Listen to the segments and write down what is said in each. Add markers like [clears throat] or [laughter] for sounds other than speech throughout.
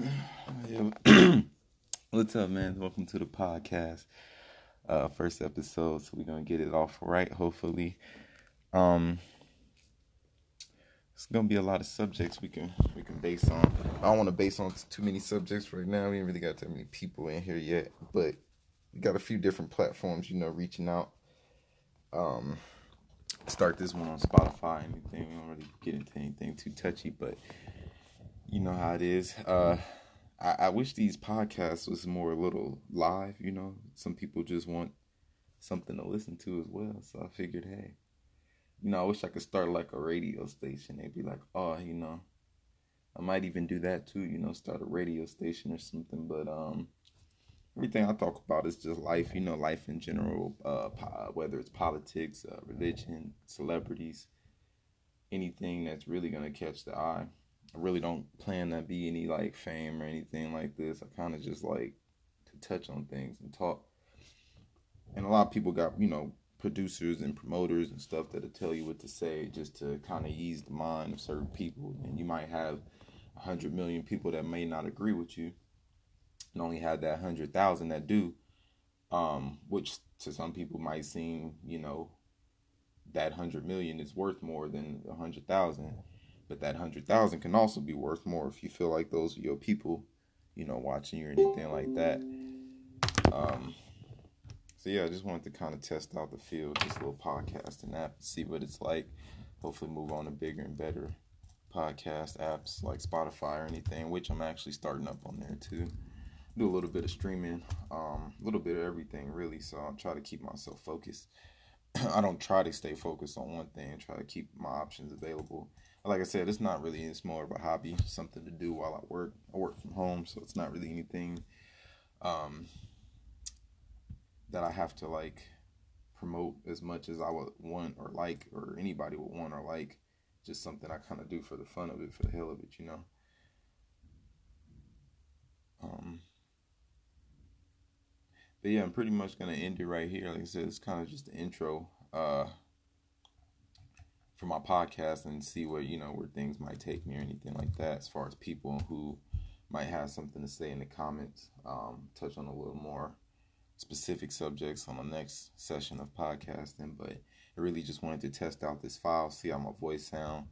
[clears throat] What's up, man? Welcome to the podcast. Uh, first episode, so we're gonna get it off right. Hopefully, um, it's gonna be a lot of subjects we can we can base on. I don't want to base on too many subjects right now. We ain't really got that many people in here yet, but we got a few different platforms, you know, reaching out. Um, start this one on Spotify. Anything we don't really get into anything too touchy, but you know how it is. Uh, I, I wish these podcasts was more a little live. You know, some people just want something to listen to as well. So I figured, hey, you know, I wish I could start like a radio station. They'd be like, oh, you know, I might even do that too. You know, start a radio station or something. But um, everything I talk about is just life. You know, life in general. Uh, po- whether it's politics, uh, religion, celebrities, anything that's really gonna catch the eye. I really don't plan to be any like fame or anything like this. I kind of just like to touch on things and talk. And a lot of people got, you know, producers and promoters and stuff that'll tell you what to say just to kind of ease the mind of certain people. And you might have a hundred million people that may not agree with you and only have that hundred thousand that do. Um, which to some people might seem, you know, that hundred million is worth more than a hundred thousand but that hundred thousand can also be worth more if you feel like those are your people, you know, watching you or anything like that. Um, so yeah, I just wanted to kind of test out the field, this little podcasting app, see what it's like. Hopefully, move on to bigger and better podcast apps like Spotify or anything, which I'm actually starting up on there too. Do a little bit of streaming, um, a little bit of everything really. So I'll try to keep myself focused. [clears throat] I don't try to stay focused on one thing. Try to keep my options available like I said, it's not really. It's more of a hobby, something to do while I work. I work from home, so it's not really anything um, that I have to like promote as much as I would want or like, or anybody would want or like. Just something I kind of do for the fun of it, for the hell of it, you know. Um, but yeah, I'm pretty much gonna end it right here. Like I said, it's kind of just the intro. Uh, for my podcast and see where you know where things might take me or anything like that as far as people who might have something to say in the comments um, touch on a little more specific subjects on the next session of podcasting. But i really just wanted to test out this file see how my voice sound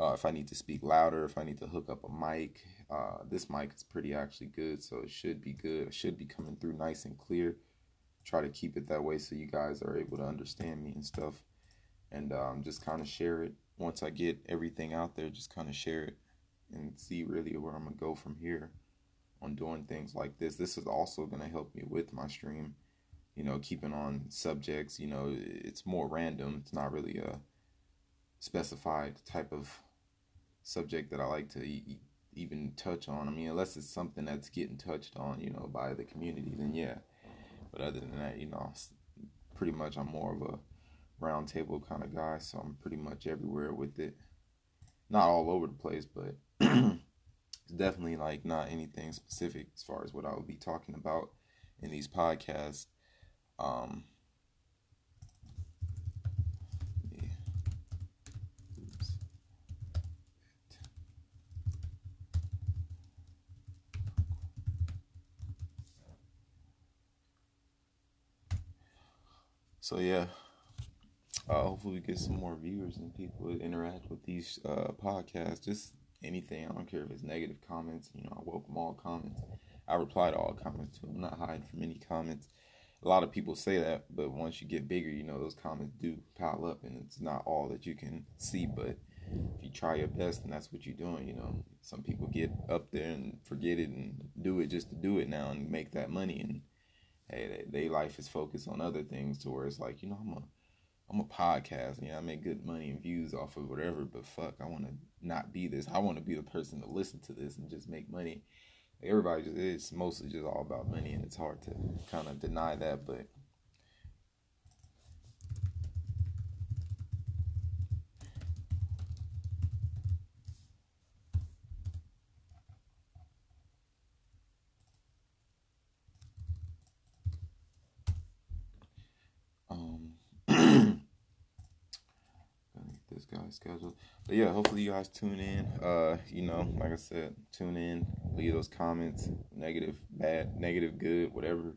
uh, if i need to speak louder if i need to hook up a mic. Uh, this mic is pretty actually good so it should be good. It should be coming through nice and clear. Try to keep it that way so you guys are able to understand me and stuff and um, just kind of share it once I get everything out there. Just kind of share it and see really where I'm gonna go from here on doing things like this. This is also gonna help me with my stream. You know, keeping on subjects. You know, it's more random. It's not really a specified type of subject that I like to e- even touch on. I mean, unless it's something that's getting touched on, you know, by the community, then yeah. But other than that, you know, pretty much I'm more of a roundtable kind of guy, so I'm pretty much everywhere with it. Not all over the place, but [clears throat] it's definitely like not anything specific as far as what I will be talking about in these podcasts. Um, So yeah, uh, hopefully, we get some more viewers and people to interact with these uh, podcasts. Just anything. I don't care if it's negative comments. You know, I welcome all comments. I reply to all comments too. I'm not hiding from any comments. A lot of people say that, but once you get bigger, you know those comments do pile up, and it's not all that you can see. But if you try your best, and that's what you're doing, you know, some people get up there and forget it and do it just to do it now and make that money. And hey, their life is focused on other things to where it's like, you know, I'm a I'm a podcast. You know, I make good money and views off of whatever, but fuck, I want to not be this. I want to be the person to listen to this and just make money. Everybody just it's mostly just all about money, and it's hard to kind of deny that, but. Probably scheduled. But yeah, hopefully you guys tune in. Uh, you know, like I said, tune in, leave those comments, negative, bad, negative, good, whatever.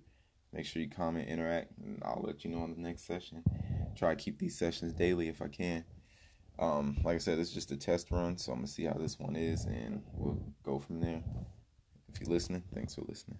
Make sure you comment, interact, and I'll let you know on the next session. Try to keep these sessions daily if I can. Um, like I said, it's just a test run, so I'm gonna see how this one is, and we'll go from there. If you're listening, thanks for listening.